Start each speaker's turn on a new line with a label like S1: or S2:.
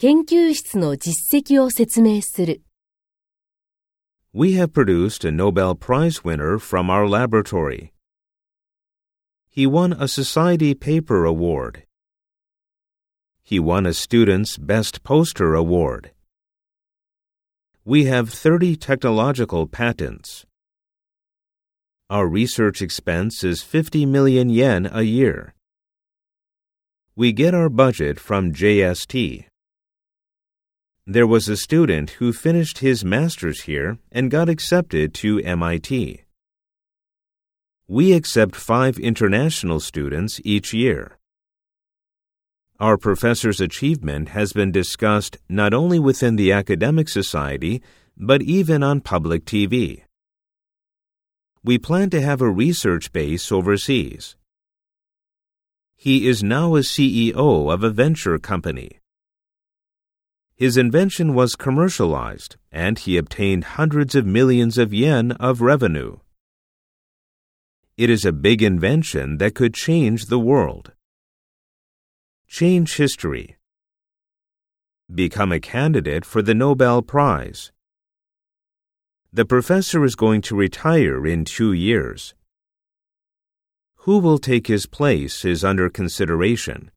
S1: 研究室の実績を説明する。
S2: We have produced a Nobel Prize winner from our laboratory. He won a Society Paper Award. He won a Student's Best Poster Award. We have 30 technological patents. Our research expense is 50 million yen a year. We get our budget from JST. There was a student who finished his master's here and got accepted to MIT. We accept five international students each year. Our professor's achievement has been discussed not only within the academic society, but even on public TV. We plan to have a research base overseas. He is now a CEO of a venture company. His invention was commercialized, and he obtained hundreds of millions of yen of revenue. It is a big invention that could change the world. Change history. Become a candidate for the Nobel Prize. The professor is going to retire in two years. Who will take his place is under consideration.